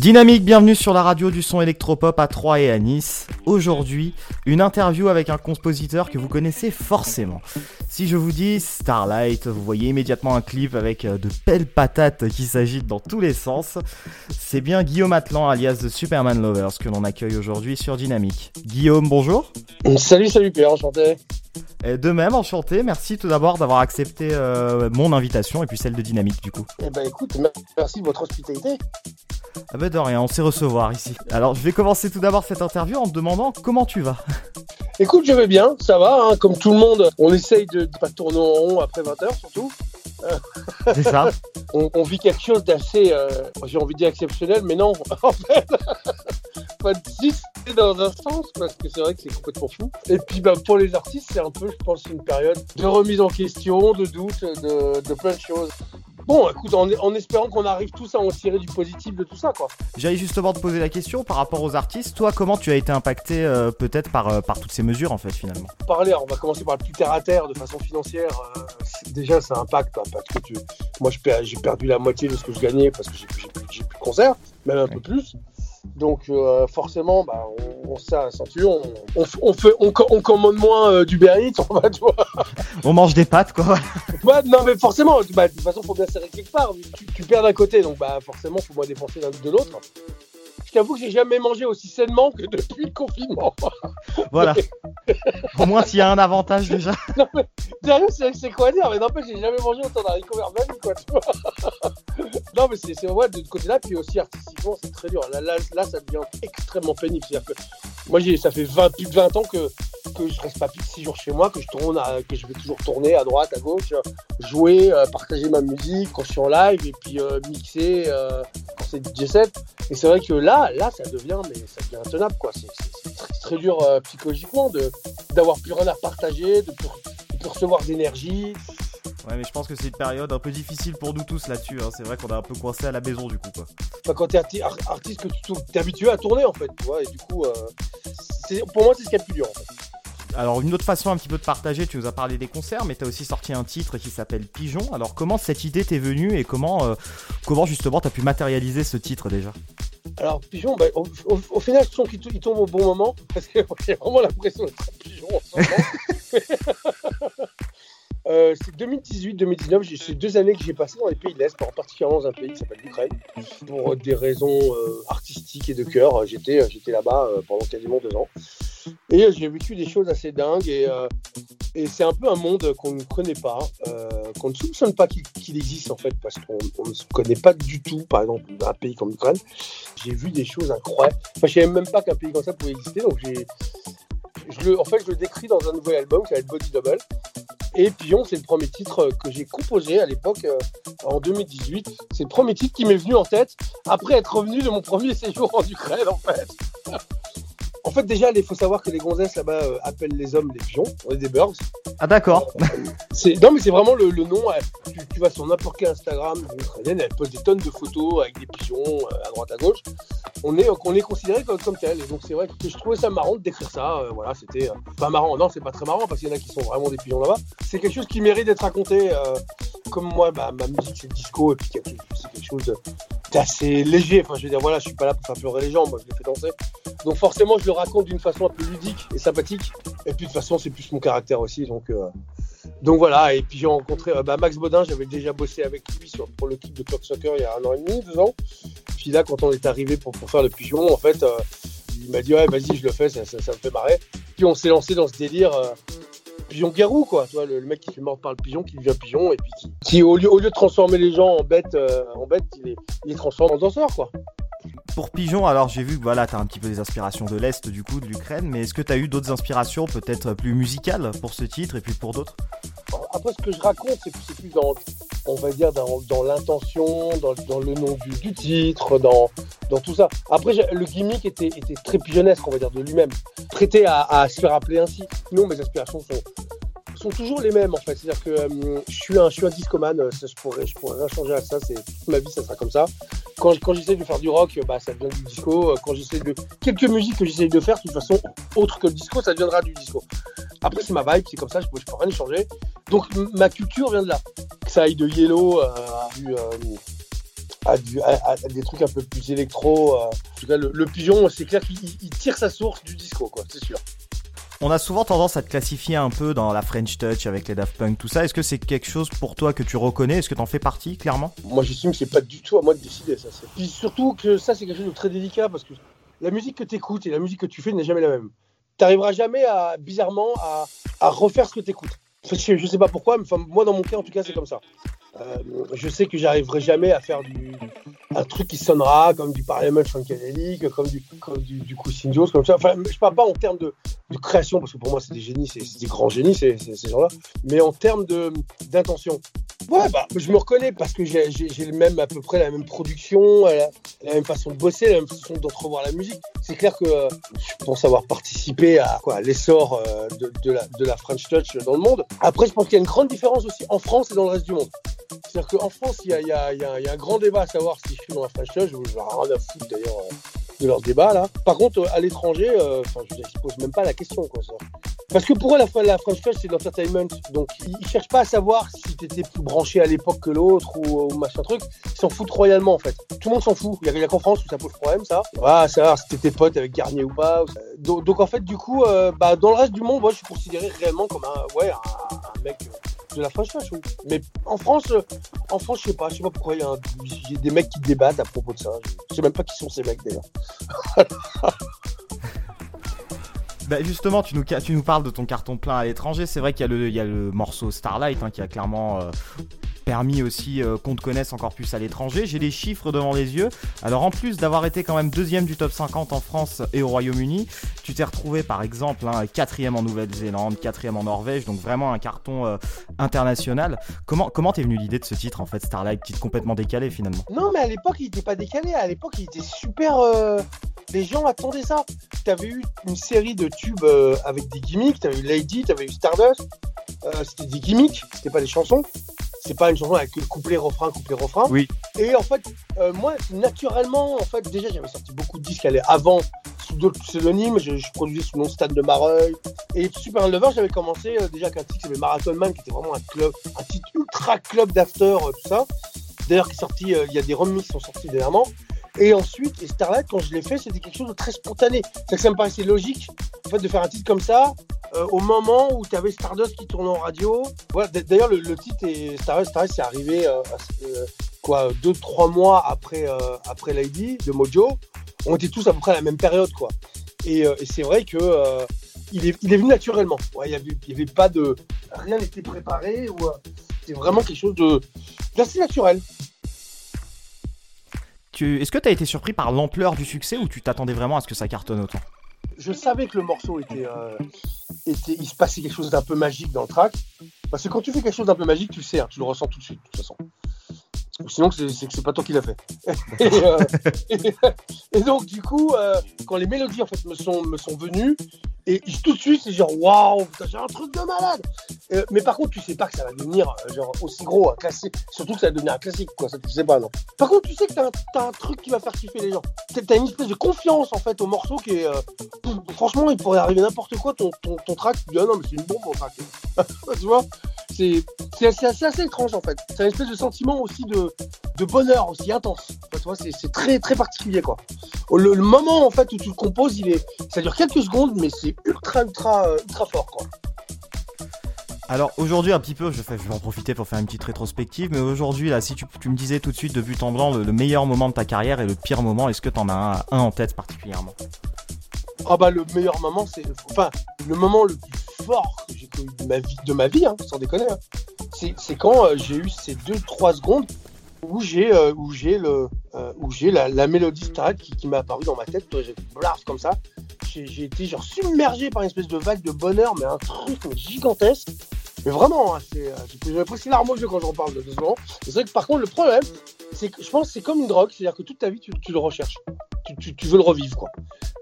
Dynamique, bienvenue sur la radio du son électropop à Troyes et à Nice. Aujourd'hui, une interview avec un compositeur que vous connaissez forcément. Si je vous dis Starlight, vous voyez immédiatement un clip avec euh, de belles patates qui s'agitent dans tous les sens. C'est bien Guillaume Atlan, alias The Superman Lovers, que l'on accueille aujourd'hui sur Dynamique. Guillaume, bonjour. Salut, salut Pierre, enchanté. De même, enchanté. Merci tout d'abord d'avoir accepté euh, mon invitation et puis celle de Dynamique du coup. Eh ben écoute, merci de votre hospitalité. Ah bah de rien, on sait recevoir ici. Alors je vais commencer tout d'abord cette interview en te demandant comment tu vas. Écoute, je vais bien, ça va, hein, comme tout le monde, on essaye de ne pas tourner en rond après 20h surtout. C'est ça. on, vit quelque chose d'assez, euh, j'ai envie de dire exceptionnel, mais non, en fait, pas de dans un sens, parce que c'est vrai que c'est complètement fou. Et puis bah, pour les artistes, c'est un peu, je pense, une période de remise en question, de doute, de, de plein de choses. Bon, écoute, en, espérant qu'on arrive tous à en tirer du positif de tout ça, quoi. J'allais justement te poser la question par rapport aux artistes. Toi, comment tu as été impacté euh, peut-être par, euh, par toutes ces mesures, en fait, finalement? Parler, on va commencer par le plus terre à terre, de façon financière. Euh, déjà, ça impacte, hein, parce que tu... moi, j'ai perdu la moitié de ce que je gagnais parce que j'ai plus, plus de concert, même un peu plus. Donc forcément, bah, on, on la ceinture, on, on, fait, on, commande moins euh, du on va, On mange des pâtes, quoi. non, mais forcément, bah, de toute façon, faut bien serrer quelque part. Tu, tu perds d'un côté, donc bah, forcément, faut moins dépenser de l'autre je t'avoue que j'ai jamais mangé aussi sainement que depuis le confinement. Voilà. Au moins, s'il y a un avantage déjà. non, mais sérieux, c'est quoi dire Mais n'empêche, j'ai jamais mangé autant d'haricots verts même, quoi, tu vois. non, mais c'est vrai, de ce côté-là, puis aussi artistiquement, c'est très dur. Là, là, là, ça devient extrêmement pénible. C'est-à-dire que moi, ça fait 20, plus de 20 ans que, que je reste pas plus de 6 jours chez moi, que je tourne, que je vais toujours tourner à droite, à gauche, jouer, euh, partager ma musique quand je suis en live et puis euh, mixer euh, quand c'est DJ set. Et c'est vrai que là, là, ça devient, mais ça devient intenable, quoi. C'est très, très, dur psychologiquement de d'avoir plus rien à partager, de plus, recevoir d'énergie. Ouais, mais je pense que c'est une période un peu difficile pour nous tous là-dessus. Hein. C'est vrai qu'on est un peu coincé à la maison du coup. Quoi. Enfin, quand t'es artiste, que tu t'es habitué à tourner en fait, tu vois, et du coup, pour moi, c'est ce qui est le plus dur en fait. Alors une autre façon un petit peu de partager, tu nous as parlé des concerts, mais tu as aussi sorti un titre qui s'appelle Pigeon. Alors comment cette idée t'est venue et comment, euh, comment justement tu as pu matérialiser ce titre déjà? Alors Pigeon, bah, au, final je trouve qu'il tombe au bon moment, parce que j'ai vraiment l'impression d'être un pigeon en ce moment. Euh, c'est 2018-2019, c'est deux années que j'ai passé dans les pays de l'Est, particulièrement dans un pays qui s'appelle l'Ukraine, pour des raisons euh, artistiques et de cœur. J'étais, là-bas pendant quasiment deux ans. Et j'ai vécu des choses assez dingues et, euh, c'est un peu un monde qu'on ne connaît pas, euh, qu'on ne soupçonne pas qu'il existe en fait parce qu'on ne connaît pas du tout, par exemple, un pays comme l'Ukraine. J'ai vu des choses incroyables. Enfin, je savais même pas qu'un pays comme ça pouvait exister, donc j'ai. En fait, je le décris dans un nouvel album qui être Body Double. Et Pion, c'est le premier titre que j'ai composé à l'époque, euh, en 2018. C'est le premier titre qui m'est venu en tête après être revenu de mon premier séjour en Ukraine, en fait. En fait, déjà, il faut savoir que les gonzesses là-bas euh, appellent les hommes les pigeons. On est des birds. Ah, d'accord. non, mais c'est vraiment le, nom. Tu, vas sur n'importe quel Instagram ukrainienne, elle pose des tonnes de photos avec des pigeons euh, à droite à gauche. On est, on est considéré comme, comme tel. Et donc, c'est vrai que je trouvais ça marrant de décrire ça. Euh, voilà, c'était pas marrant. Non, c'est pas très marrant parce qu'il y en a qui sont vraiment des pigeons là-bas. C'est quelque chose qui mérite d'être raconté. comme moi, bah, ma musique, c'est le disco. Et puis, c'est quelque chose d'assez léger. Enfin, je veux dire, voilà, je suis pas là pour faire pleurer les gens. Moi, je les fais danser. Donc forcément, je le raconte d'une façon un peu ludique et sympathique. Et puis de toute façon, c'est plus mon caractère aussi. Donc, euh, donc voilà. Et puis j'ai rencontré euh, bah, Max Baudin. J'avais déjà bossé avec lui sur, pour le clip de Clock Soccer il y a un an et demi, deux ans. Puis là, quand on est arrivé pour, pour faire le pigeon, en fait, euh, il m'a dit ouais, vas-y, je le fais, ça, ça, me fait marrer. Puis on s'est lancé dans ce délire. Pigeon guérou quoi, tu vois, le, mec qui fait mort par le pigeon, qui devient pigeon, et puis qui, au, lieu, au lieu de transformer les gens en bêtes, en bêtes il, les, transforme en danseurs, quoi. Pour Pigeon, alors j'ai vu que voilà, tu as un petit peu des inspirations de l'Est du coup, de l'Ukraine, mais est-ce que tu as eu d'autres inspirations peut-être plus musicales pour ce titre et puis pour d'autres? Après, ce que je raconte, c'est plus dans, on va dire, dans, l'intention, dans, le nom du, titre, dans, tout ça. Après, le gimmick était, très pigeonnesque, on va dire, de lui-même, prêté à, se faire appeler ainsi. Non, mes inspirations sont, toujours les mêmes en fait. C'est-à-dire que euh, je suis un, je suis discoman, euh, je pourrais, je pourrais rien changer à ça. C'est ma vie, ça sera comme ça. Quand, j'essaie de faire du rock, bah ça devient du disco. Quand j'essaie de quelques musiques que j'essaie de faire, de toute façon, autre que le disco, ça deviendra du disco. Après, c'est ma vibe, c'est comme ça. Je je peux rien changer. Donc ma culture vient de là. Que ça aille de Yellow à du à, des trucs un peu plus électro. en tout cas, le, pigeon, c'est clair qu'il tire sa source du disco, quoi, c'est sûr. On a souvent tendance à te classifier un peu dans la French Touch avec les Daft Punk, tout ça. Est-ce que c'est quelque chose pour toi que tu reconnais? Est-ce que tu en fais partie, clairement? Moi, j'estime que c'est pas du tout à moi de décider, ça. Puis surtout que ça, c'est quelque chose de très délicat parce que la musique que tu écoutes et la musique que tu fais n'est jamais la même. Tu n'arriveras jamais à, bizarrement, à, refaire ce que tu écoutes. Je, sais pas pourquoi, mais moi, dans mon cas, en tout cas, c'est comme ça. Euh, je sais que j'arriverai jamais à faire du, un truc qui sonnera comme du Parliament Funkadelic, comme du, comme du, du comme ça. Enfin, je parle pas en termes de, de, création, parce que pour moi, c'est des génies, c'est des grands génies, ces, ces, gens-là, mais en termes d'intention. Ouais, bah, je me reconnais parce que j'ai le même, à peu près la même production, la, la, même façon de bosser, la même façon d'entrevoir la musique. C'est clair que euh, je pense avoir participé à, l'essor euh, de, de, la, de la French Touch dans le monde. Après, je pense qu'il y a une grande différence aussi en France et dans le reste du monde. C'est-à-dire qu'en France, il y a, un grand débat à savoir si je suis dans la French Touch, je rien à foutre d'ailleurs euh, de leur débat là. Par contre, à l'étranger, euh, je ne pose même pas la question. Quoi, Parce que pour eux, la, French Touch, c'est de l'entertainment. Donc, ils cherchent pas à savoir si tu étais plus branché à l'époque que l'autre ou, machin truc. Ils s'en foutent royalement en fait. Tout le monde s'en fout. Il n'y a, qu'en France où ça pose problème, ça. Ah, savoir si t'étais pote avec Garnier ou pas. Donc, en fait, du coup, euh, bah, dans le reste du monde, moi, je suis considéré réellement comme un, ouais, un mec de la French Touch. Mais en France, en France, je sais pas, je sais pas pourquoi il y, a des mecs qui débattent à propos de ça. Je sais même pas qui sont ces mecs d'ailleurs. Bah justement, tu nous, parles de ton carton plein à l'étranger. C'est vrai qu'il y, a le morceau Starlight hein, qui a clairement euh, permis aussi euh, qu'on te connaisse encore plus à l'étranger. J'ai les chiffres devant les yeux. Alors en plus d'avoir été quand même deuxième du top 50 en France et au Royaume-Uni, tu t'es retrouvé par exemple hein, quatrième en Nouvelle-Zélande, quatrième en Norvège, donc vraiment un carton euh, international. Comment comment t'es venu l'idée de ce titre en fait, Starlight, titre complètement décalé finalement? Non mais à l'époque il était pas décalé, à l'époque il était super... Euh, les gens attendaient ça. T'avais eu une série de tubes avec des gimmicks, t'avais eu Lady, t'avais eu Stardust, c'était des gimmicks, c'était pas des chansons. C'est pas une chanson avec le couplet refrain couplet refrain. Oui. Et en fait euh, moi naturellement en fait déjà j'avais sorti beaucoup de disques avant sous d'autres pseudonymes. Je, produisais sous le nom Stade de Mareuil. Et Super Lover j'avais commencé euh, déjà avec un titre qui s'appelait Marathon Man qui était vraiment un club un titre ultra club d'after euh, tout ça. D'ailleurs qui est sorti il y a des remix qui sont sortis dernièrement et ensuite, et Starlight, quand je l'ai fait, c'était quelque chose de très spontané. C'est que ça me paraissait logique en fait, de faire un titre comme ça, euh, au moment où tu avais Stardust qui tournait en radio. Voilà, D'ailleurs, le, titre et Stardust, Stardust c'est arrivé euh, euh, quoi, deux, trois mois après, après Lady de Mojo. On était tous à peu près à la même période, quoi. Et, c'est vrai que il est, il, est, venu naturellement. Il n'y avait, avait, pas de. Rien n'était préparé. c'est vraiment quelque chose de d'assez naturel. Est-ce que tu as été surpris par l'ampleur du succès ou tu t'attendais vraiment à ce que ça cartonne autant Je savais que le morceau était, euh, était, Il se passait quelque chose d'un peu magique dans le track. Parce que quand tu fais quelque chose d'un peu magique, tu sais, hein, tu le ressens tout de suite, de toute façon. Sinon, c'est que c'est pas toi qui l'as fait. Euh, et, donc, du coup, euh, quand les mélodies en fait me sont, me sont venues, et tout de suite, c'est genre waouh, j'ai un truc de malade. Euh, mais par contre, tu sais pas que ça va devenir genre aussi gros, un classique. Surtout que ça va devenir un classique, quoi. Ça, tu sais pas, non. Par contre, tu sais que t'as un, un truc qui va faire kiffer les gens. T'as une espèce de confiance en fait au morceau qui est. franchement, il pourrait arriver n'importe quoi. Ton, ton, ton track, tu dis ah non, mais c'est une bombe, mon track. tu vois? C'est assez, étrange en fait. C'est un espèce de sentiment aussi de, bonheur aussi intense. c'est très très particulier quoi. Le, moment en fait où tu le composes, il est, ça dure quelques secondes, mais c'est ultra ultra euh, ultra fort quoi. Alors aujourd'hui un petit peu, je, vais en profiter pour faire une petite rétrospective, mais aujourd'hui là, si tu, me disais tout de suite de but en blanc le, meilleur moment de ta carrière et le pire moment, est-ce que tu en as un, en tête particulièrement? Ah bah le meilleur moment, c'est, enfin le moment le plus fort que j'ai connu de ma vie, de ma vie, hein, sans déconner. Hein c'est quand euh, j'ai eu ces 2-3 secondes où j'ai euh, euh, la, mélodie Starlight qui, qui m'est apparue dans ma tête j'ai blaf comme ça j'ai été genre submergé par une espèce de vague de bonheur mais un truc gigantesque mais vraiment hein, une larme aux yeux quand j'en parle de deux secondes c'est vrai que par contre le problème c'est que je pense que c'est comme une drogue c'est à dire que toute ta vie tu, tu le recherches tu, tu, veux le revivre quoi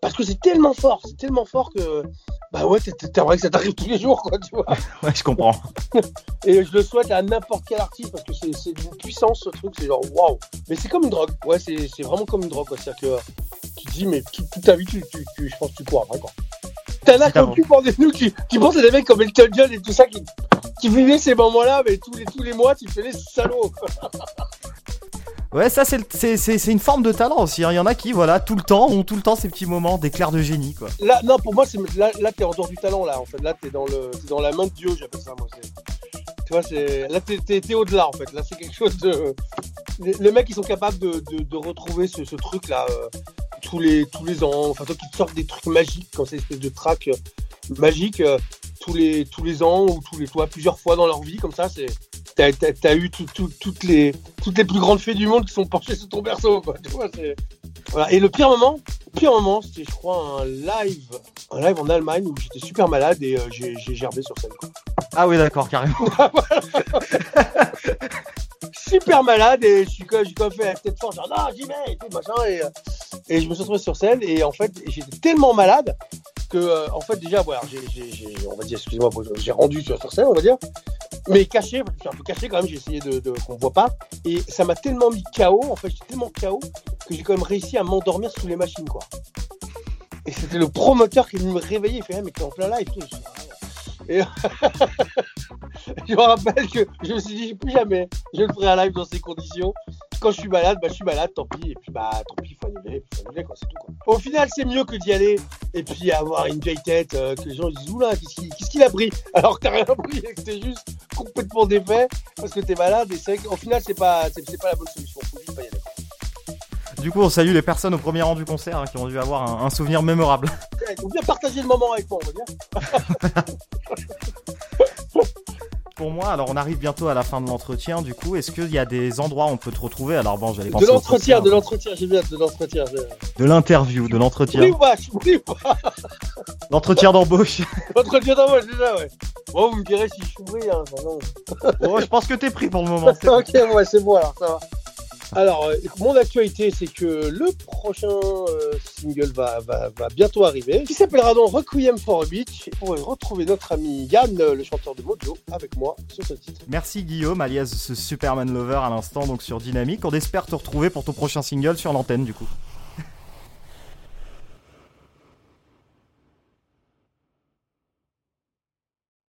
parce que c'est tellement fort c'est tellement fort que bah ouais, t'aimerais que ça t'arrive tous les jours, quoi, tu vois. ouais, je comprends. Et je le souhaite à n'importe quel artiste parce que c'est d'une puissance ce truc, c'est genre waouh. Mais c'est comme une drogue, ouais, c'est vraiment comme une drogue, C'est-à-dire que tu te dis, mais toute, ta vie, tu, tu, je pense que tu cours après, quoi. T'en as comme tu penses nous qui, qui pensent à des mecs comme Elton John et tout ça qui, qui vivaient ces moments-là, mais tous les, tous les mois, tu fais les salauds. Ouais, ça c'est une forme de talent aussi. hein. Il y en a qui, voilà, tout le temps, ont tout le temps ces petits moments d'éclair de génie, quoi. Là, non, pour moi, c'est là, là t'es en dehors du talent, là. En fait, là, t'es dans le, t'es dans la main de Dieu, j'appelle ça, moi. c'est- Tu vois, c'est là, t'es, au-delà, en fait. Là, c'est quelque chose de. Les, les mecs, ils sont capables de, de, de retrouver ce, ce truc-là euh, tous les tous les ans. Enfin, toi, qui te sortent des trucs magiques, comme ces espèces de tracks euh, magiques euh, tous les tous les ans ou tous les toi plusieurs fois dans leur vie, comme ça, c'est. T'as, t'as- t'as eu tout- tout- toutes les toutes les plus grandes fées du monde qui sont penchées sur ton berceau, quoi. Tu vois, c'est. Voilà. Et le pire moment, le pire moment, c'était, je crois, un live, un live en Allemagne où j'étais super malade et euh, j'ai, j'ai gerbé sur scène. quoi. Ah oui, d'accord, carrément. Super malade et je suis comme, j'ai comme fait la tête forte, genre non, j'y vais et tout machin et, euh, et je me suis retrouvé sur scène et en fait j'étais tellement malade que euh, en fait déjà voilà, j'ai, on va dire excusez-moi, j'ai rendu sur, sur scène on va dire, mais caché, je suis un peu caché quand même, j'ai essayé de, de qu'on voit pas et ça m'a tellement mis KO, en fait j'étais tellement KO que j'ai quand même réussi à m'endormir sous les machines quoi. Et c'était le promoteur qui me réveiller, il fait ah, mais t'es en plein live tout. Je. Et je me rappelle que je me suis dit plus jamais je ne ferai un live dans ces conditions. Quand je suis malade, bah je suis malade, tant pis. Et puis bah tant pis, faut annuler, faut annuler quoi, c'est tout quoi. Au final, c'est mieux que d'y aller et puis avoir une vieille tête euh, que les gens disent oula, qu'est-ce qu'il qu'est-ce qu'il a pris? Alors que t'as rien pris et que t'es juste complètement défait parce que t'es malade. Et c'est vrai qu'au final, c'est pas c'est c'est pas la bonne solution. Faut juste pas y aller. Du coup, on salue les personnes au premier rang du concert hein, qui ont dû avoir un, un souvenir mémorable. Il faut bien partager le moment avec moi, on va dire. Pour moi, alors on arrive bientôt à la fin de l'entretien, du coup, est-ce qu'il y a des endroits où on peut te retrouver? Alors bon, j'allais De penser au l'entretien, de l'entretien, j'ai bien de l'entretien. de l'interview, de l'entretien, oui l'entretien d'embauche. L'entretien d'embauche, déjà, ouais. Bon, vous me direz si je suis pris, hein. non. Oh, je pense que t'es pris pour le moment. ok, ouais, c'est bon alors, ça va. Alors, euh, mon actualité, c'est que le prochain euh, single va, va, va bientôt arriver, qui s'appellera donc Requiem for a Beach. Et pour retrouver notre ami Yann, le chanteur de Mojo, avec moi sur ce titre. Merci Guillaume, alias ce Superman Lover à l'instant, donc sur Dynamique. On espère te retrouver pour ton prochain single sur l'antenne, du coup.